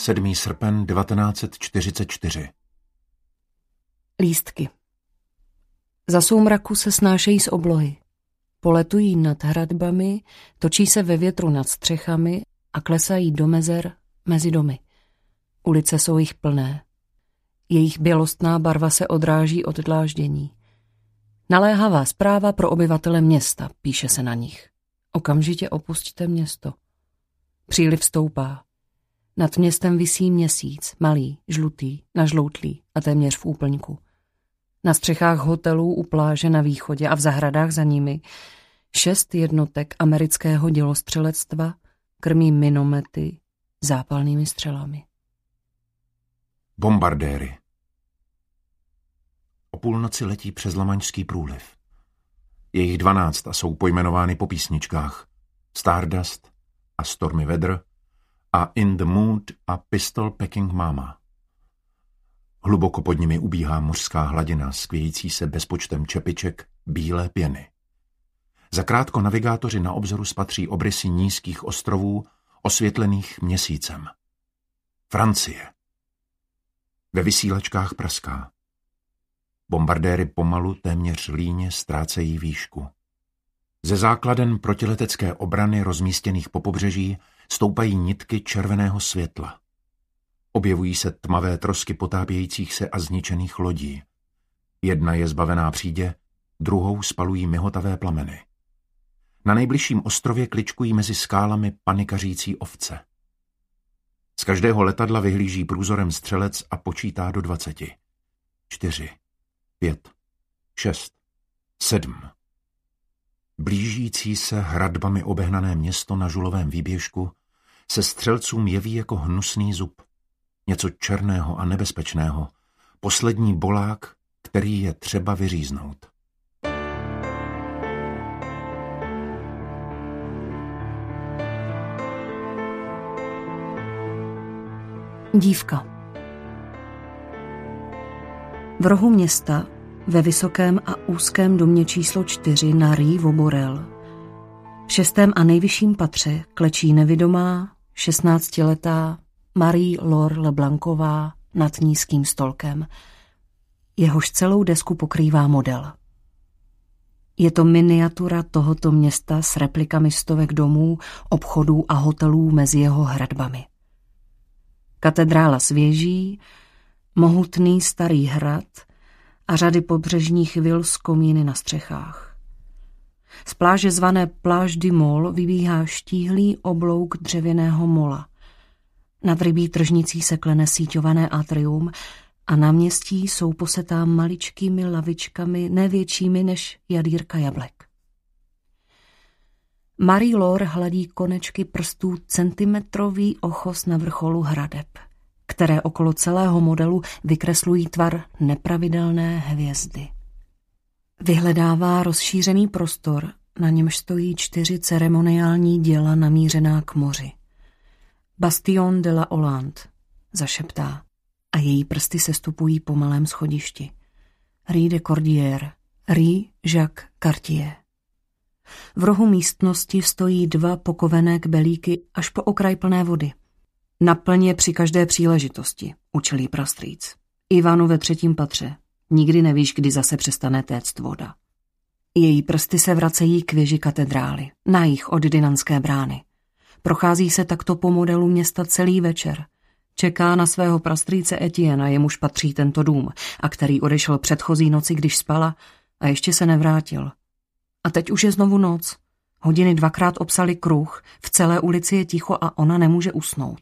7. srpen 1944 Lístky Za soumraku se snášejí z oblohy. Poletují nad hradbami, točí se ve větru nad střechami a klesají do mezer mezi domy. Ulice jsou jich plné. Jejich bělostná barva se odráží od dláždění. Naléhavá zpráva pro obyvatele města, píše se na nich. Okamžitě opustíte město. Příliv stoupá. Nad městem visí měsíc, malý, žlutý, nažloutlý a téměř v úplňku. Na střechách hotelů u pláže na východě a v zahradách za nimi šest jednotek amerického dělostřelectva krmí minomety zápalnými střelami. Bombardéry O půlnoci letí přes Lamaňský průliv. Je jich dvanáct a jsou pojmenovány po písničkách. Stardust a Stormy Weather a In the Mood a Pistol Packing Mama. Hluboko pod nimi ubíhá mořská hladina, skvějící se bezpočtem čepiček bílé pěny. Zakrátko navigátoři na obzoru spatří obrysy nízkých ostrovů, osvětlených měsícem. Francie. Ve vysílačkách praská. Bombardéry pomalu téměř líně ztrácejí výšku. Ze základen protiletecké obrany rozmístěných po pobřeží stoupají nitky červeného světla. Objevují se tmavé trosky potápějících se a zničených lodí. Jedna je zbavená přídě, druhou spalují mihotavé plameny. Na nejbližším ostrově kličkují mezi skálami panikařící ovce. Z každého letadla vyhlíží průzorem střelec a počítá do dvaceti. Čtyři, pět, šest, sedm. Blížící se hradbami obehnané město na žulovém výběžku se střelcům jeví jako hnusný zub. Něco černého a nebezpečného. Poslední bolák, který je třeba vyříznout. Dívka V rohu města, ve vysokém a úzkém domě číslo čtyři na Rý Voborel, v šestém a nejvyšším patře klečí nevidomá, šestnáctiletá Marie Lor Leblanková nad nízkým stolkem. Jehož celou desku pokrývá model. Je to miniatura tohoto města s replikami stovek domů, obchodů a hotelů mezi jeho hradbami. Katedrála svěží, mohutný starý hrad a řady pobřežních vil s komíny na střechách. Z pláže zvané Pláž du Mol vybíhá štíhlý oblouk dřevěného mola. Nad rybí tržnicí se klene síťované atrium a na městí jsou posetá maličkými lavičkami nevětšími než jadírka jablek. Marie Lor hladí konečky prstů centimetrový ochos na vrcholu hradeb, které okolo celého modelu vykreslují tvar nepravidelné hvězdy. Vyhledává rozšířený prostor, na němž stojí čtyři ceremoniální děla namířená k moři. Bastion de la Hollande, zašeptá, a její prsty se stupují po malém schodišti. Rue de Cordière, Rue Jacques Cartier. V rohu místnosti stojí dva pokovené kbelíky až po okraj plné vody. Naplně při každé příležitosti, učilý prastrýc. Ivanu ve třetím patře. Nikdy nevíš, kdy zase přestane téct voda. Její prsty se vracejí k věži katedrály, na jich od Dynanské brány. Prochází se takto po modelu města celý večer. Čeká na svého prastrýce Etiena, jemuž patří tento dům, a který odešel předchozí noci, když spala, a ještě se nevrátil. A teď už je znovu noc. Hodiny dvakrát obsali kruh, v celé ulici je ticho a ona nemůže usnout.